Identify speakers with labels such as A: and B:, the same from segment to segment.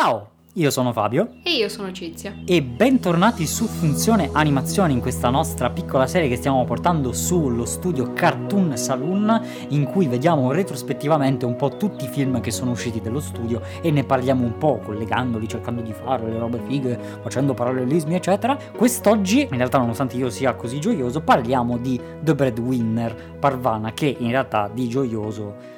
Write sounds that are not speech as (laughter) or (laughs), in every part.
A: Ciao, io sono Fabio
B: E io sono Cizia.
A: e bentornati su Funzione Animazione in questa nostra piccola serie che stiamo portando sullo studio Cartoon Saloon in cui vediamo retrospettivamente un po' tutti i film che sono usciti dello studio e ne parliamo un po' collegandoli, cercando di fare le robe fighe, facendo parallelismi eccetera. Quest'oggi, in realtà nonostante io sia così gioioso, parliamo di The Breadwinner Parvana che in realtà di gioioso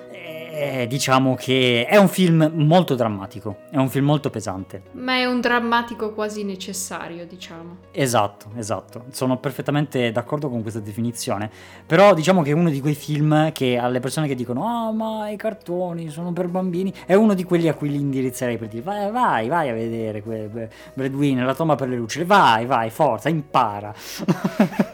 A: eh, diciamo che è un film molto drammatico, è un film molto pesante.
B: Ma è un drammatico quasi necessario, diciamo.
A: Esatto, esatto, sono perfettamente d'accordo con questa definizione, però diciamo che è uno di quei film che alle persone che dicono ah ma i cartoni sono per bambini, è uno di quelli a cui li indirizzerei per dire vai, vai, vai a vedere que- Breadwinner, la tomba per le lucine, vai, vai, forza, impara. (laughs)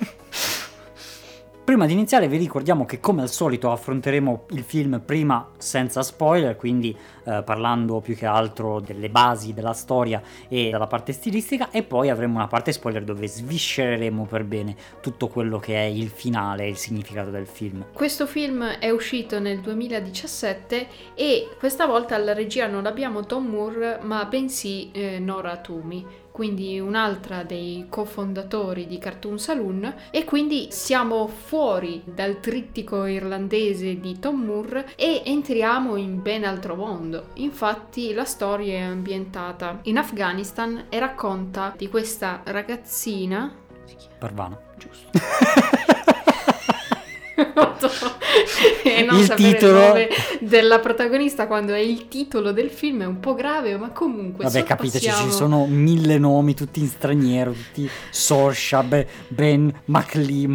A: Prima di iniziare vi ricordiamo che come al solito affronteremo il film prima senza spoiler, quindi eh, parlando più che altro delle basi della storia e della parte stilistica e poi avremo una parte spoiler dove sviscereremo per bene tutto quello che è il finale e il significato del film.
B: Questo film è uscito nel 2017 e questa volta alla regia non abbiamo Tom Moore, ma bensì eh, Nora Tumi. Quindi un'altra dei cofondatori di Cartoon Saloon e quindi siamo fuori dal trittico irlandese di Tom Moore e entriamo in ben altro mondo. Infatti la storia è ambientata in Afghanistan e racconta di questa ragazzina
A: Parvano.
B: Giusto. (laughs) (laughs) e non
A: Il titolo-
B: il della protagonista quando è il titolo del film è un po' grave, ma comunque
A: Vabbè, capiteci, ci sono mille nomi, tutti in straniero, tutti Sorsha, Be- Ben, McLee,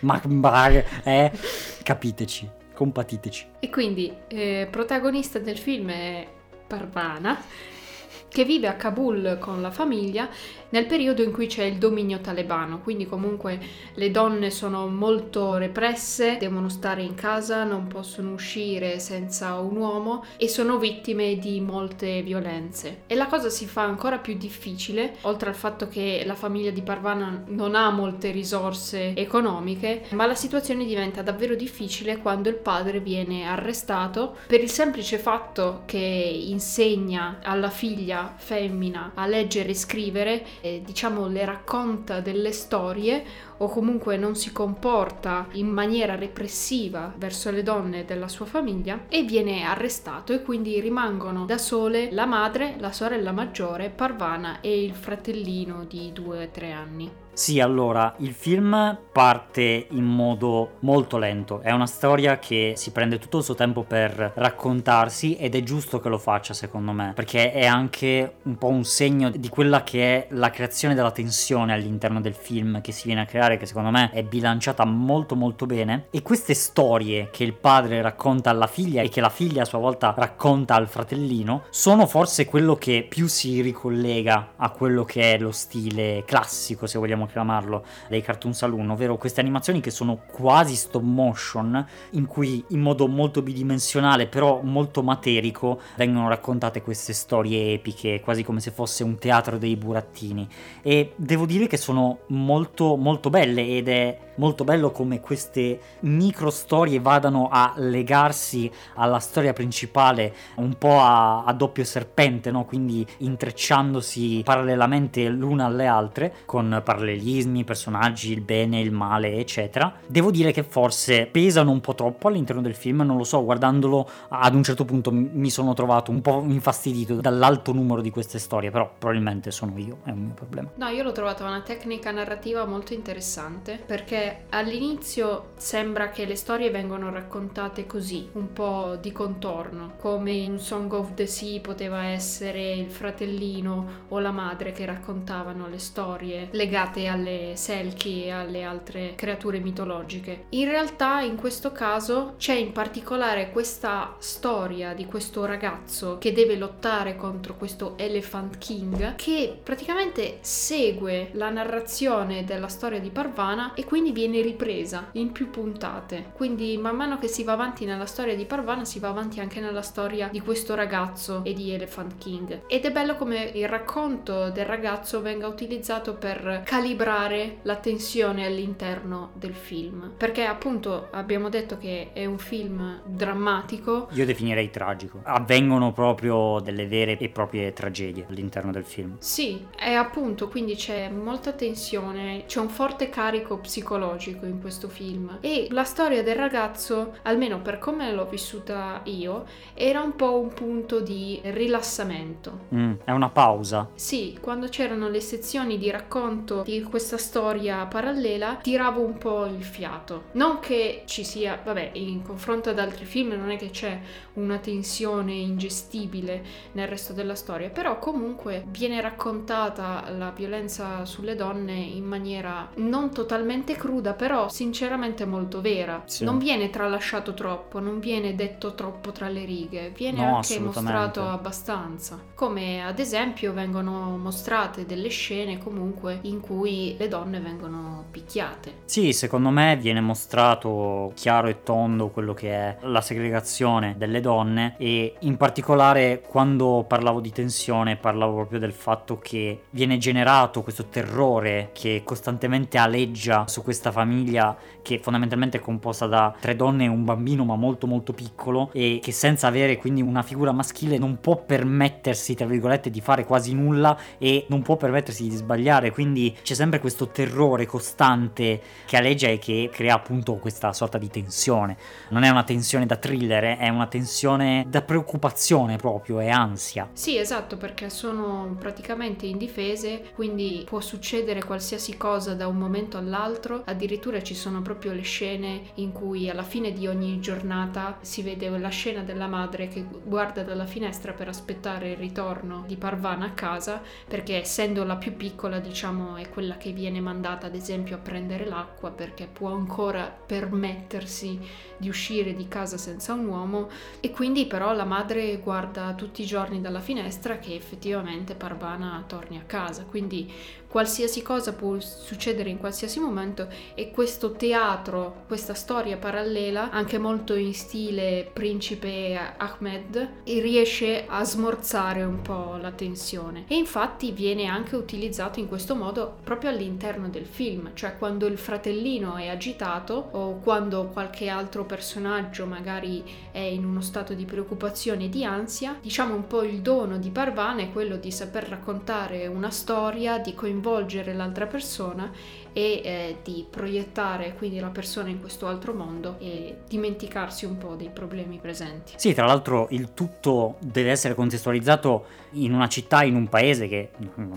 A: McBar, eh? Capiteci, compatiteci.
B: E quindi eh, protagonista del film è Parvana che vive a Kabul con la famiglia nel periodo in cui c'è il dominio talebano, quindi comunque le donne sono molto represse, devono stare in casa, non possono uscire senza un uomo e sono vittime di molte violenze. E la cosa si fa ancora più difficile, oltre al fatto che la famiglia di Parvana non ha molte risorse economiche, ma la situazione diventa davvero difficile quando il padre viene arrestato per il semplice fatto che insegna alla figlia femmina a leggere e scrivere, e, diciamo le racconta delle storie o comunque non si comporta in maniera repressiva verso le donne della sua famiglia e viene arrestato e quindi rimangono da sole la madre, la sorella maggiore, Parvana e il fratellino di 2-3 anni.
A: Sì, allora, il film parte in modo molto lento, è una storia che si prende tutto il suo tempo per raccontarsi ed è giusto che lo faccia secondo me, perché è anche un po' un segno di quella che è la creazione della tensione all'interno del film che si viene a creare, che secondo me è bilanciata molto molto bene, e queste storie che il padre racconta alla figlia e che la figlia a sua volta racconta al fratellino, sono forse quello che più si ricollega a quello che è lo stile classico, se vogliamo chiamarlo, dei Cartoon Saloon, ovvero queste animazioni che sono quasi stop motion, in cui in modo molto bidimensionale, però molto materico, vengono raccontate queste storie epiche, quasi come se fosse un teatro dei burattini. E devo dire che sono molto molto belle ed è molto bello come queste micro storie vadano a legarsi alla storia principale un po' a, a doppio serpente, no? quindi intrecciandosi parallelamente l'una alle altre con parallelismi, personaggi, il bene, il male, eccetera. Devo dire che forse pesano un po' troppo all'interno del film, non lo so, guardandolo ad un certo punto mi sono trovato un po' infastidito dall'alto numero di queste storie, però probabilmente sono io, è un mio problema.
B: No, io l'ho trovata una tecnica narrativa molto interessante perché all'inizio sembra che le storie vengono raccontate così, un po' di contorno, come in Song of the Sea poteva essere il fratellino o la madre che raccontavano le storie legate alle selchi e alle altre creature mitologiche. In realtà in questo caso c'è in particolare questa storia di questo ragazzo che deve lottare contro questo Elephant King che praticamente segue la narrazione della storia di Parvana e quindi viene ripresa in più puntate. Quindi man mano che si va avanti nella storia di Parvana si va avanti anche nella storia di questo ragazzo e di Elephant King. Ed è bello come il racconto del ragazzo venga utilizzato per calibrare la tensione all'interno del film. Perché appunto abbiamo detto che è un film drammatico.
A: Io definirei tragico. Avvengono proprio delle vere e proprie tragedie all'interno del film.
B: Sì, è appunto, quindi c'è molta tensione, c'è un forte carico psicologico in questo film. E la storia del ragazzo, almeno per come l'ho vissuta io, era un po' un punto di rilassamento.
A: Mm, è una pausa.
B: Sì, quando c'erano le sezioni di racconto di questa storia parallela, tiravo un po' il fiato. Non che ci sia, vabbè, in confronto ad altri film non è che c'è una tensione ingestibile nel resto della storia, però comunque viene raccontata la violenza sulle donne in maniera non totalmente cruda, però sinceramente molto vera.
A: Sì.
B: Non viene tralasciato troppo, non viene detto troppo tra le righe, viene
A: No,
B: anche mostrato abbastanza. Come ad esempio vengono mostrate delle scene comunque in cui le donne vengono picchiate.
A: Sì, secondo me viene mostrato chiaro e tondo quello che è la segregazione delle donne e in particolare quando parlavo di tensione parlavo proprio del fatto che viene generato questo terrore che costantemente aleggia su questa famiglia che fondamentalmente è composta da tre donne e un bambino ma molto molto piccolo e che senza avere quindi una figura maschile non può permettersi tra virgolette di fare quasi nulla e non può permettersi di sbagliare quindi c'è sempre questo terrore costante che aleggia e che crea appunto questa sorta di tensione non è una tensione da thriller è una tensione da preoccupazione proprio e ansia
B: Sì, esatto, perché sono praticamente indifese, quindi può succedere qualsiasi cosa da un momento all'altro. Addirittura ci sono proprio le scene in cui alla fine di ogni giornata si vede la scena della madre che guarda dalla finestra per aspettare il ritorno di Parvana a casa, perché essendo la più piccola, diciamo, è quella che viene mandata ad esempio a prendere l'acqua perché può ancora permettersi di uscire di casa senza un uomo. E quindi però la madre guarda tutti i giorni dalla finestra che effettivamente Parvana torni a casa, quindi qualsiasi cosa può succedere in qualsiasi momento e questo teatro, questa storia parallela, anche molto in stile principe Ahmed, riesce a smorzare un po' la tensione. E infatti viene anche utilizzato in questo modo proprio all'interno del film, cioè quando il fratellino è agitato o quando qualche altro personaggio magari è in uno stato di preoccupazione e di ansia, diciamo un po' il dono di Parvana è quello di saper raccontare una storia, di coinvolgere l'altra persona e eh, di proiettare quindi la persona in questo altro mondo e dimenticarsi un po' dei problemi presenti.
A: Sì, tra l'altro il tutto deve essere contestualizzato in una città, in un paese che,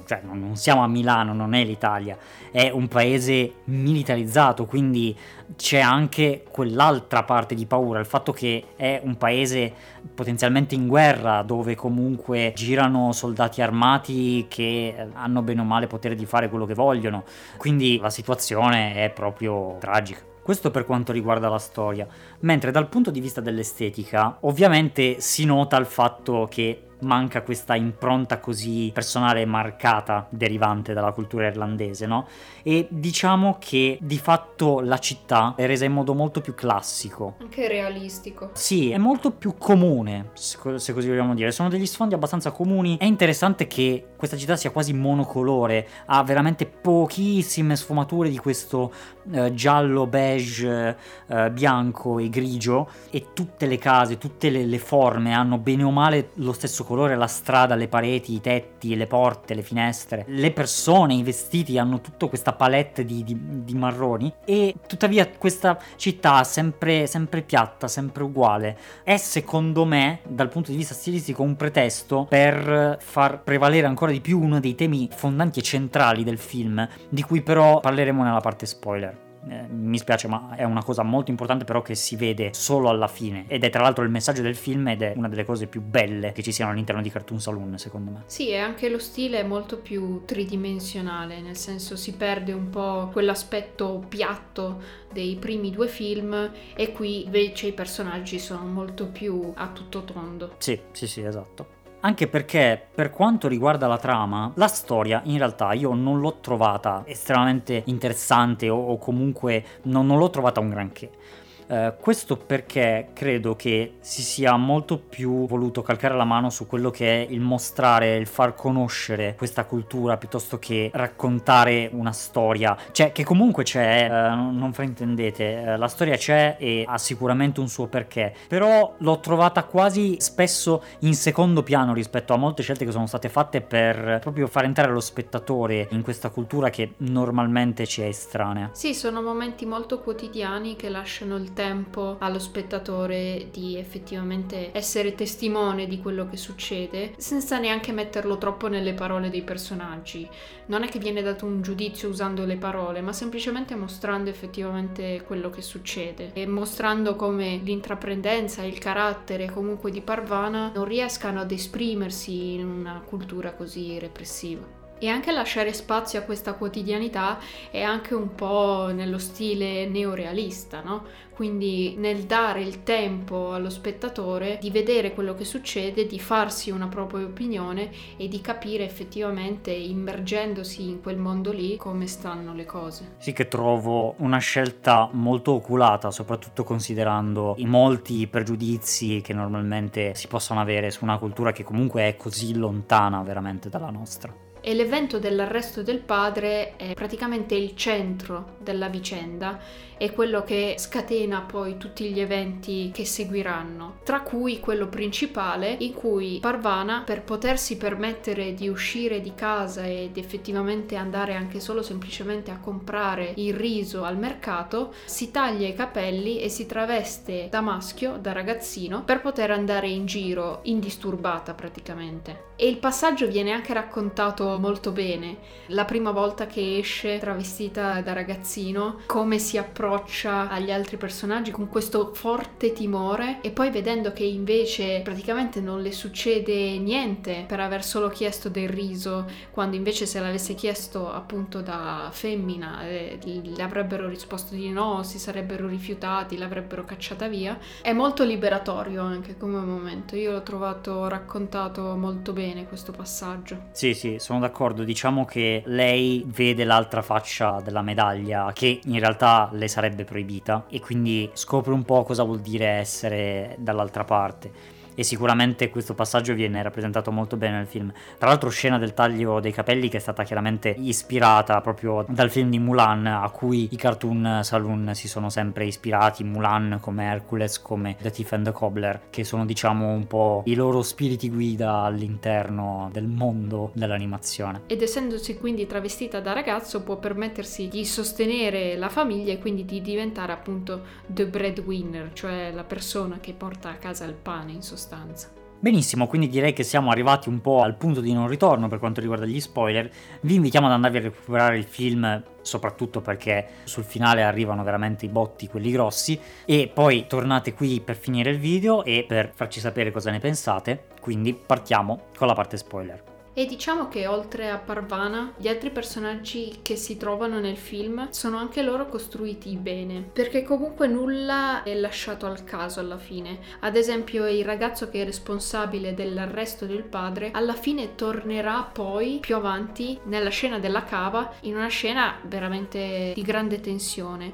A: cioè non siamo a Milano, non è l'Italia, è un paese militarizzato, quindi c'è anche quell'altra parte di paura, il fatto che è un paese potenzialmente in guerra, dove comunque girano soldati armati che eh, hanno bene o male potere di fare quello che vogliono, quindi la situazione è proprio tragica. Questo per quanto riguarda la storia, mentre dal punto di vista dell'estetica, ovviamente si nota il fatto che manca questa impronta così personale e marcata derivante dalla cultura irlandese, no? E diciamo che di fatto la città è resa in modo molto più classico.
B: Anche realistico.
A: Sì, è molto più comune, se co- se così vogliamo dire. Sono degli sfondi abbastanza comuni. È interessante che questa città sia quasi monocolore, ha veramente pochissime sfumature di questo eh, giallo, beige, eh, bianco e grigio e tutte le case, tutte le, le forme hanno bene o male lo stesso colore, la strada, le pareti, i tetti, le porte, le finestre, le persone, i vestiti hanno tutta questa palette di, di- di marroni e tuttavia questa città sempre, sempre piatta, sempre uguale, è secondo me dal punto di vista stilistico un pretesto per far prevalere ancora di più uno dei temi fondanti e centrali del film, di cui però parleremo nella parte spoiler. Eh, mi spiace, ma è una cosa molto importante, però che si vede solo alla fine. Ed è tra l'altro il messaggio del film ed è una delle cose più belle che ci siano all'interno di Cartoon Saloon, secondo me.
B: Sì, e anche lo stile è molto più tridimensionale, nel senso si perde un po' quell'aspetto piatto dei primi due film e qui invece i personaggi sono molto più a tutto tondo.
A: Sì, sì, sì, esatto. Anche perché per quanto riguarda la trama, la storia in realtà io non l'ho trovata estremamente interessante o, o comunque non, non l'ho trovata un granché. Eh, questo perché credo che si sia molto più voluto calcare la mano su quello che è il mostrare, il far conoscere questa cultura piuttosto che raccontare una storia. Cioè, che comunque c'è, eh, non fraintendete, eh, la storia c'è e ha sicuramente un suo perché, però l'ho trovata quasi spesso in secondo piano rispetto a molte scelte che sono state fatte per proprio far entrare lo spettatore in questa cultura che normalmente ci è estranea.
B: Sì, sono momenti molto quotidiani che lasciano il tempo allo spettatore di effettivamente essere testimone di quello che succede, senza neanche metterlo troppo nelle parole dei personaggi. Non è che viene dato un giudizio usando le parole, ma semplicemente mostrando effettivamente quello che succede e mostrando come l'intraprendenza il carattere comunque di Parvana non riescano ad esprimersi in una cultura così repressiva. E anche lasciare spazio a questa quotidianità è anche un po' nello stile neorealista, no? Quindi nel dare il tempo allo spettatore di vedere quello che succede, di farsi una propria opinione e di capire effettivamente, immergendosi in quel mondo lì, come stanno le cose.
A: Sì, che trovo una scelta molto oculata, soprattutto considerando i molti pregiudizi che normalmente si possono avere su una cultura che comunque è così lontana veramente dalla nostra.
B: E l'evento dell'arresto del padre è praticamente il centro della vicenda è quello che scatena poi tutti gli eventi che seguiranno, tra cui quello principale in cui Parvana per potersi permettere di uscire di casa ed effettivamente andare anche solo semplicemente a comprare il riso al mercato, si taglia i capelli e si traveste da maschio, da ragazzino, per poter andare in giro indisturbata praticamente. E il passaggio viene anche raccontato molto bene. La prima volta che esce travestita da ragazzino, come si approccia agli altri personaggi con questo forte timore e poi vedendo che invece praticamente non le succede niente per aver solo chiesto del riso, quando invece se l'avesse chiesto appunto da femmina eh, le avrebbero risposto di no, si sarebbero rifiutati, l'avrebbero cacciata via, è molto liberatorio anche come momento. Io l'ho trovato raccontato molto bene questo passaggio.
A: Sì, sì, sono d'accordo. Diciamo che lei vede l'altra faccia della medaglia che in realtà le sarebbe proibita e quindi scopre un po' cosa vuol dire essere dall'altra parte e sicuramente questo passaggio viene rappresentato molto bene nel film. Tra l'altro scena del taglio dei capelli che è stata chiaramente ispirata proprio dal film di Mulan a cui i cartoon saloon si sono sempre ispirati, Mulan come Hercules, come The Thief and the Cobbler, che sono diciamo un po' i loro spiriti guida all'interno del mondo dell'animazione.
B: Ed essendosi quindi travestita da ragazzo può permettersi di sostenere la famiglia e quindi di diventare appunto the breadwinner, cioè la persona che porta a casa il pane in sostanza sostanza.
A: Benissimo, quindi direi che siamo arrivati un po' al punto di non ritorno per quanto riguarda gli spoiler. Vi invitiamo ad andarvi a recuperare il film, soprattutto perché sul finale arrivano veramente i botti, quelli grossi, e poi tornate qui per finire il video e per farci sapere cosa ne pensate. Quindi partiamo con la parte spoiler.
B: E diciamo che oltre a Parvana, gli altri personaggi che si trovano nel film sono anche loro costruiti bene, perché comunque nulla è lasciato al caso alla fine. Ad esempio il ragazzo che è responsabile dell'arresto del padre, alla fine tornerà poi più avanti nella scena della cava, in una scena veramente di grande tensione.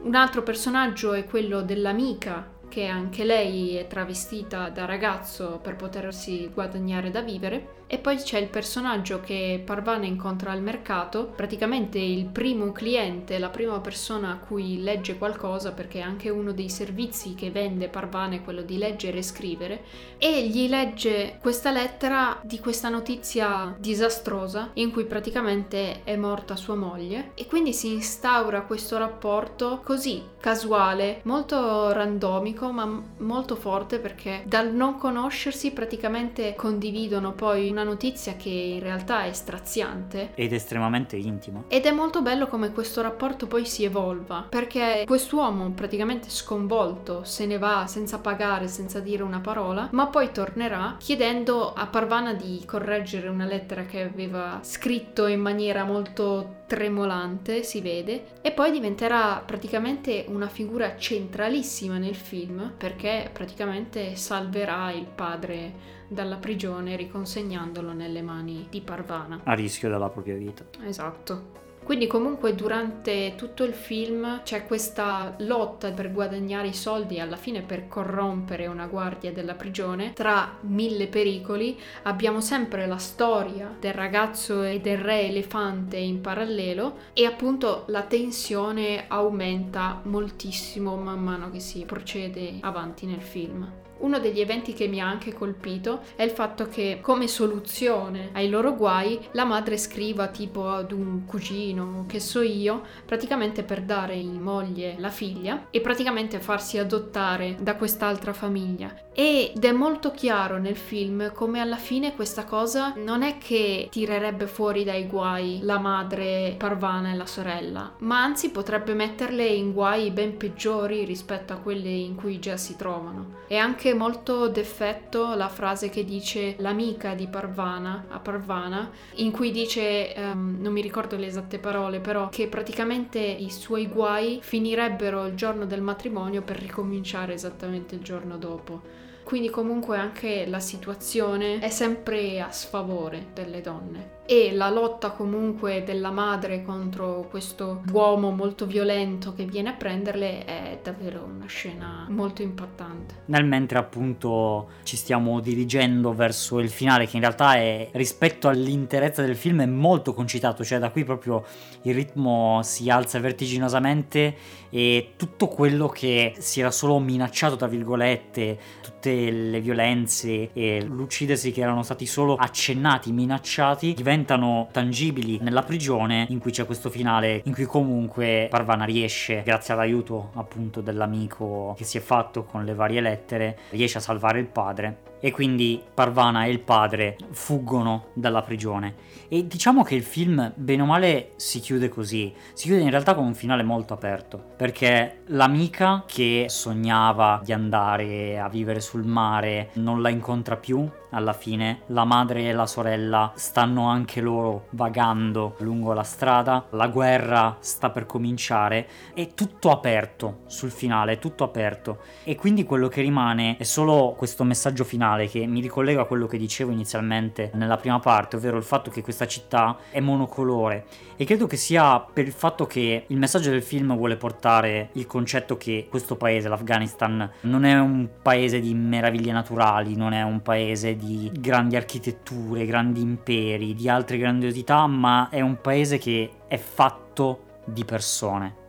B: Un altro personaggio è quello dell'amica che anche lei è travestita da ragazzo per potersi guadagnare da vivere e poi c'è il personaggio che Parvana incontra al mercato, praticamente il primo cliente, la prima persona a cui legge qualcosa, perché è anche uno dei servizi che vende Parvana è quello di leggere e scrivere, e gli legge questa lettera di questa notizia disastrosa in cui praticamente è morta sua moglie e quindi si instaura questo rapporto così casuale, molto randomico, ma molto forte perché dal non conoscersi praticamente condividono poi una notizia che in realtà è straziante.
A: Ed estremamente intima.
B: Ed è molto bello come questo rapporto poi si evolva, perché quest'uomo praticamente sconvolto se ne va senza pagare, senza dire una parola, ma poi tornerà chiedendo a Parvana di correggere una lettera che aveva scritto in maniera molto tremolante, si vede, e poi diventerà praticamente una figura centralissima nel film perché praticamente salverà il padre dalla prigione riconsegnandolo nelle mani di Parvana.
A: A rischio della propria vita.
B: Esatto. Quindi comunque durante tutto il film c'è questa lotta per guadagnare i soldi e alla fine per corrompere una guardia della prigione. Tra mille pericoli abbiamo sempre la storia del ragazzo e del re elefante in parallelo e appunto la tensione aumenta moltissimo man mano che si procede avanti nel film. Uno degli eventi che mi ha anche colpito è il fatto che come soluzione ai loro guai la madre scriva tipo ad un cugino, che so io, praticamente per dare in moglie la figlia e praticamente farsi adottare da quest'altra famiglia. Ed è molto chiaro nel film come alla fine questa cosa non è che tirerebbe fuori dai guai la madre Parvana e la sorella, ma anzi potrebbe metterle in guai ben peggiori rispetto a quelli in cui già si trovano. E anche molto d'effetto la frase che dice l'amica di Parvana a Parvana, in cui dice, um, non mi ricordo le esatte parole, però che praticamente i suoi guai finirebbero il giorno del matrimonio per ricominciare esattamente il giorno dopo. Quindi comunque anche la situazione è sempre a sfavore delle donne e la lotta comunque della madre contro questo uomo molto violento che viene a prenderle è davvero una scena molto impattante.
A: Nel mentre appunto ci stiamo dirigendo verso il finale che in realtà è rispetto all'interezza del film è molto concitato, cioè da qui proprio il ritmo si alza vertiginosamente e tutto quello che si era solo minacciato tra virgolette, tutte le violenze e l'uccidersi che erano stati solo accennati, minacciati, diventa diventano tangibili nella prigione in cui c'è questo finale in cui comunque Parvana riesce, grazie all'aiuto appunto dell'amico che si è fatto con le varie lettere, riesce a salvare il padre e quindi Parvana e il padre fuggono dalla prigione. E diciamo che il film, bene o male, si chiude così. Si chiude in realtà con un finale molto aperto, perché l'amica che sognava di andare a vivere sul mare non la incontra più alla fine. La madre e la sorella stanno anche loro vagando lungo la strada. La guerra sta per cominciare. È tutto aperto sul finale, tutto aperto. E quindi quello che rimane è solo questo messaggio finale finale che mi ricollega a quello che dicevo inizialmente nella prima parte, ovvero il fatto che questa città è monocolore. E credo che sia per il fatto che il messaggio del film vuole portare il concetto che questo paese, l'Afghanistan, non è un paese di meraviglie naturali, non è un paese di grandi architetture, grandi imperi, di altre grandiosità, ma è un paese che è fatto di persone.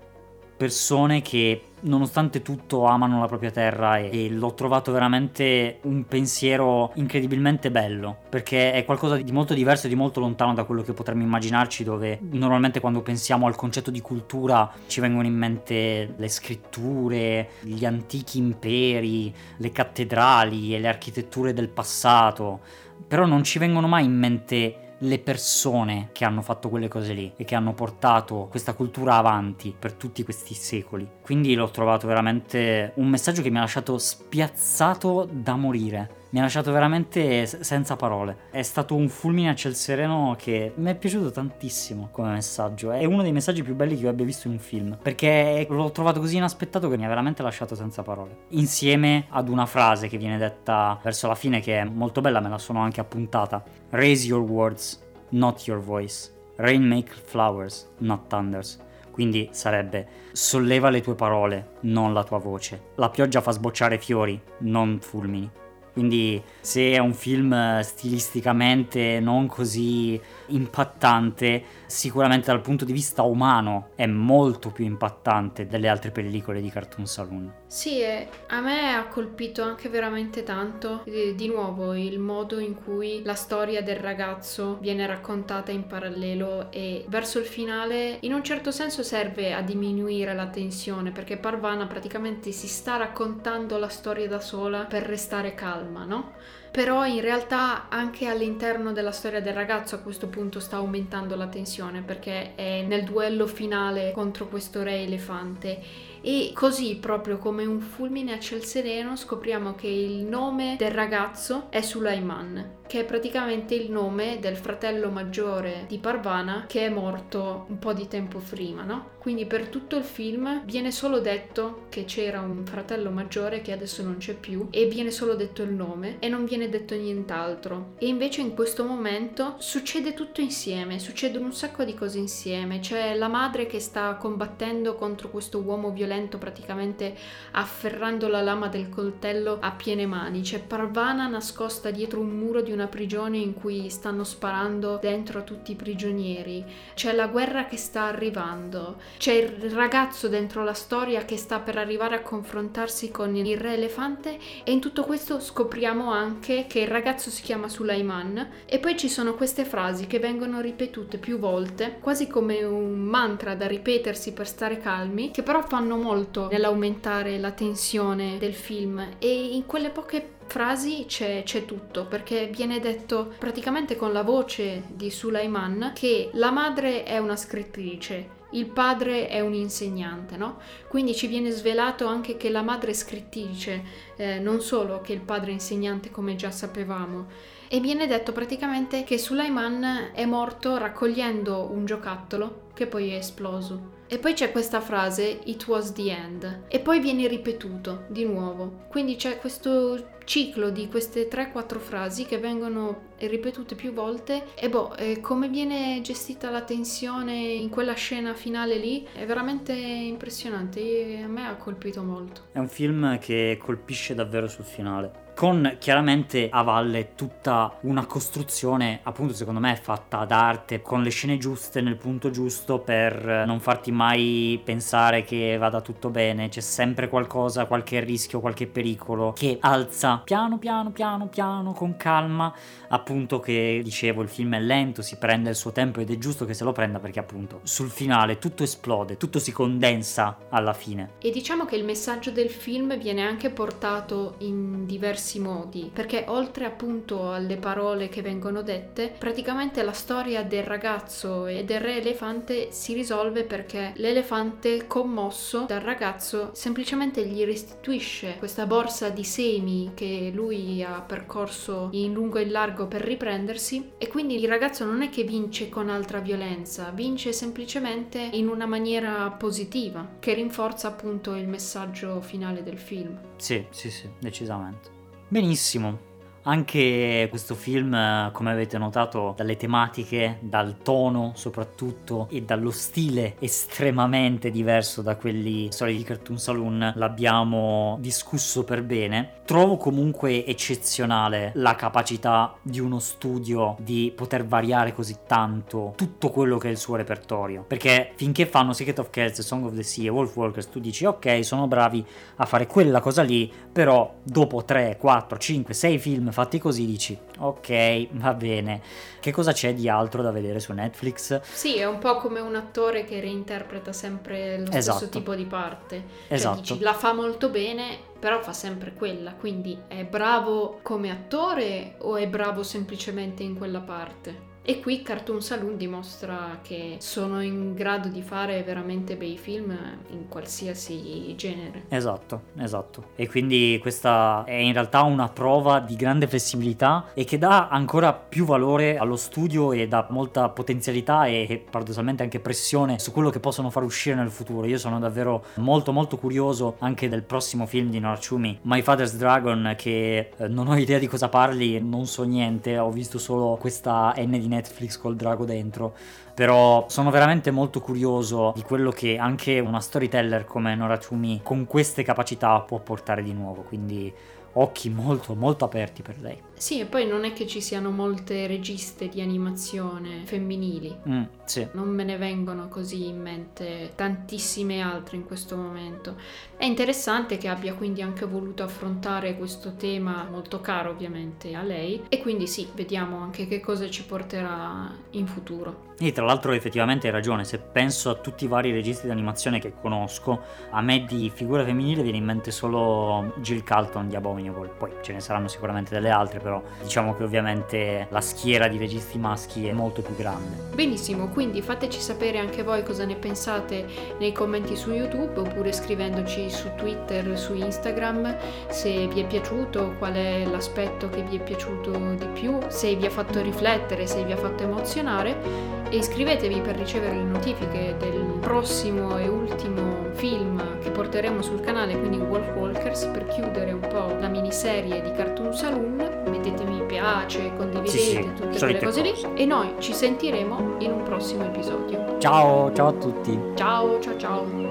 A: Persone che nonostante tutto amano la propria terra e, e, l'ho trovato veramente un pensiero incredibilmente bello perché è qualcosa di molto diverso e di molto lontano da quello che potremmo immaginarci dove normalmente quando pensiamo al concetto di cultura ci vengono in mente le scritture, gli antichi imperi, le cattedrali e le architetture del passato però non ci vengono mai in mente le persone che hanno fatto quelle cose lì e che hanno portato questa cultura avanti per tutti questi secoli. Quindi l'ho trovato veramente un messaggio che mi ha lasciato spiazzato da morire. Mi ha lasciato veramente senza parole. È stato un fulmine a ciel sereno che mi è piaciuto tantissimo come messaggio. È uno dei messaggi più belli che io abbia visto in un film. Perché l'ho trovato così inaspettato che mi ha veramente lasciato senza parole. Insieme ad una frase che viene detta verso la fine, che è molto bella, me la sono anche appuntata. Raise your words, not your voice. Rain make flowers, not thunders. Quindi sarebbe solleva le tue parole, non la tua voce. La pioggia fa sbocciare fiori, non fulmini. Quindi se è un film stilisticamente non così impattante, sicuramente dal punto di vista umano è molto più impattante delle altre pellicole di Cartoon Saloon.
B: Sì, a me ha colpito anche veramente tanto, di nuovo, il modo in cui la storia del ragazzo viene raccontata in parallelo e verso il finale in un certo senso serve a diminuire la tensione perché Parvana praticamente si sta raccontando la storia da sola per restare calma, no? però in realtà anche all'interno della storia del ragazzo a questo punto sta aumentando la tensione perché è nel duello finale contro questo re elefante e così proprio come un fulmine a ciel sereno scopriamo che il nome del ragazzo è Sulaiman che è praticamente il nome del fratello maggiore di Parvana che è morto un po' di tempo prima, no? Quindi per tutto il film viene solo detto che c'era un fratello maggiore che adesso non c'è più e viene solo detto il nome e non viene detto nient'altro. E invece in questo momento succede tutto insieme, succedono un sacco di cose insieme. C'è la madre che sta combattendo contro questo uomo violento praticamente afferrando la lama del coltello a piene mani. C'è Parvana nascosta dietro un muro di una prigione in cui stanno sparando dentro a tutti i prigionieri. C'è la guerra che sta arrivando. C'è il ragazzo dentro la storia che sta per arrivare a confrontarsi con il re elefante e in tutto questo scopriamo anche che il ragazzo si chiama Sulaiman e poi ci sono queste frasi che vengono ripetute più volte, quasi come un mantra da ripetersi per stare calmi, che però fanno molto nell'aumentare la tensione del film e in quelle poche frasi c'è, c'è, tutto perché viene detto praticamente con la voce di Sulaiman che la madre è una scrittrice, il padre è un insegnante, no? Quindi ci viene svelato anche che la madre è scrittrice, eh, non solo che il padre è insegnante come già sapevamo. E viene detto praticamente che Sulaiman è morto raccogliendo un giocattolo che poi è esploso. E poi c'è questa frase, it was the end, e poi viene ripetuto di nuovo. Quindi c'è questo ciclo di queste 3-4 frasi che vengono ripetute più volte e boh, eh, come viene gestita la tensione in quella scena finale lì è veramente impressionante, e a me ha colpito molto.
A: È un film che colpisce davvero sul finale con chiaramente a valle tutta una costruzione appunto secondo me fatta d'arte con le scene giuste nel punto giusto per non farti mai pensare che vada tutto bene. C'è sempre qualcosa qualche rischio qualche pericolo che alza piano piano piano piano con calma. Appunto che dicevo il film è lento si prende il suo tempo ed è giusto che se lo prenda perché appunto sul finale tutto esplode tutto si condensa alla fine.
B: E diciamo che il messaggio del film viene anche portato in diversi diversi modi, perché oltre appunto alle parole che vengono dette, praticamente la storia del ragazzo e del re elefante si risolve perché l'elefante commosso dal ragazzo semplicemente gli restituisce questa borsa di semi che lui ha percorso in lungo e in largo per riprendersi e quindi il ragazzo non è che vince con altra violenza, vince semplicemente in una maniera positiva che rinforza appunto il messaggio finale del film.
A: Sì, sì, sì, decisamente. Benissimo. Anche questo film, come avete notato, dalle tematiche, dal tono soprattutto e dallo stile estremamente diverso da quelli soliti di Cartoon Saloon, l'abbiamo discusso per bene. Trovo comunque eccezionale la capacità di uno studio di poter variare così tanto tutto quello che è il suo repertorio. Perché finché fanno Secret of Kells, Song of the Sea e Wolf Walkers, tu dici ok, sono bravi a fare quella cosa lì, però dopo 3, 4, 5, 6 film fatti così dici, ok, va bene. Che cosa c'è di altro da vedere su Netflix?
B: Sì, è un po' come un attore che reinterpreta sempre lo esatto. stesso tipo di parte. Cioè, esatto. Dici, la fa molto bene, però fa sempre quella, quindi è bravo come attore o è bravo semplicemente in quella parte? E qui Cartoon Saloon dimostra che sono in grado di fare veramente bei film in qualsiasi genere.
A: Esatto, esatto. E quindi questa è in realtà una prova di grande flessibilità e che dà ancora più valore allo studio e dà molta potenzialità e paradossalmente anche pressione su quello che possono far uscire nel futuro. Io sono davvero molto molto curioso anche del prossimo film di Norachumi, My Father's Dragon, che eh, non ho idea di cosa parli, non so niente, ho visto solo questa N di Netflix col drago dentro, però sono veramente molto curioso di quello che anche una storyteller come Nora Chumi con queste capacità può portare di nuovo, quindi occhi molto molto aperti per lei.
B: Sì, e poi non è che ci siano molte registe di animazione femminili. Mm,
A: sì.
B: Non me ne vengono così in mente tantissime altre in questo momento. È interessante che abbia quindi anche voluto affrontare questo tema molto caro ovviamente a lei e quindi sì, vediamo anche che cosa ci porterà in futuro.
A: E tra l'altro effettivamente hai ragione, se penso a tutti i vari registi di animazione che conosco, a me di figura femminile viene in mente solo Jill Calton di Abominable, poi ce ne saranno sicuramente delle altre, però diciamo che ovviamente la schiera di registi maschi è molto più grande.
B: Benissimo, quindi fateci sapere anche voi cosa ne pensate nei commenti su YouTube oppure scrivendoci su Twitter, su Instagram, se vi è piaciuto, qual è l'aspetto che vi è piaciuto di più, se vi ha fatto riflettere, se vi ha fatto emozionare e iscrivetevi per ricevere le notifiche del prossimo e ultimo film che porteremo sul canale, quindi Wolf Walkers, per chiudere un po' la miniserie di Cartoon Saloon mettete mi piace, condividete
A: Sì, sì,
B: tutte quelle
A: solite
B: cose lì
A: cose.
B: e noi ci sentiremo in un prossimo episodio.
A: Ciao, ciao a tutti.
B: Ciao, ciao, ciao.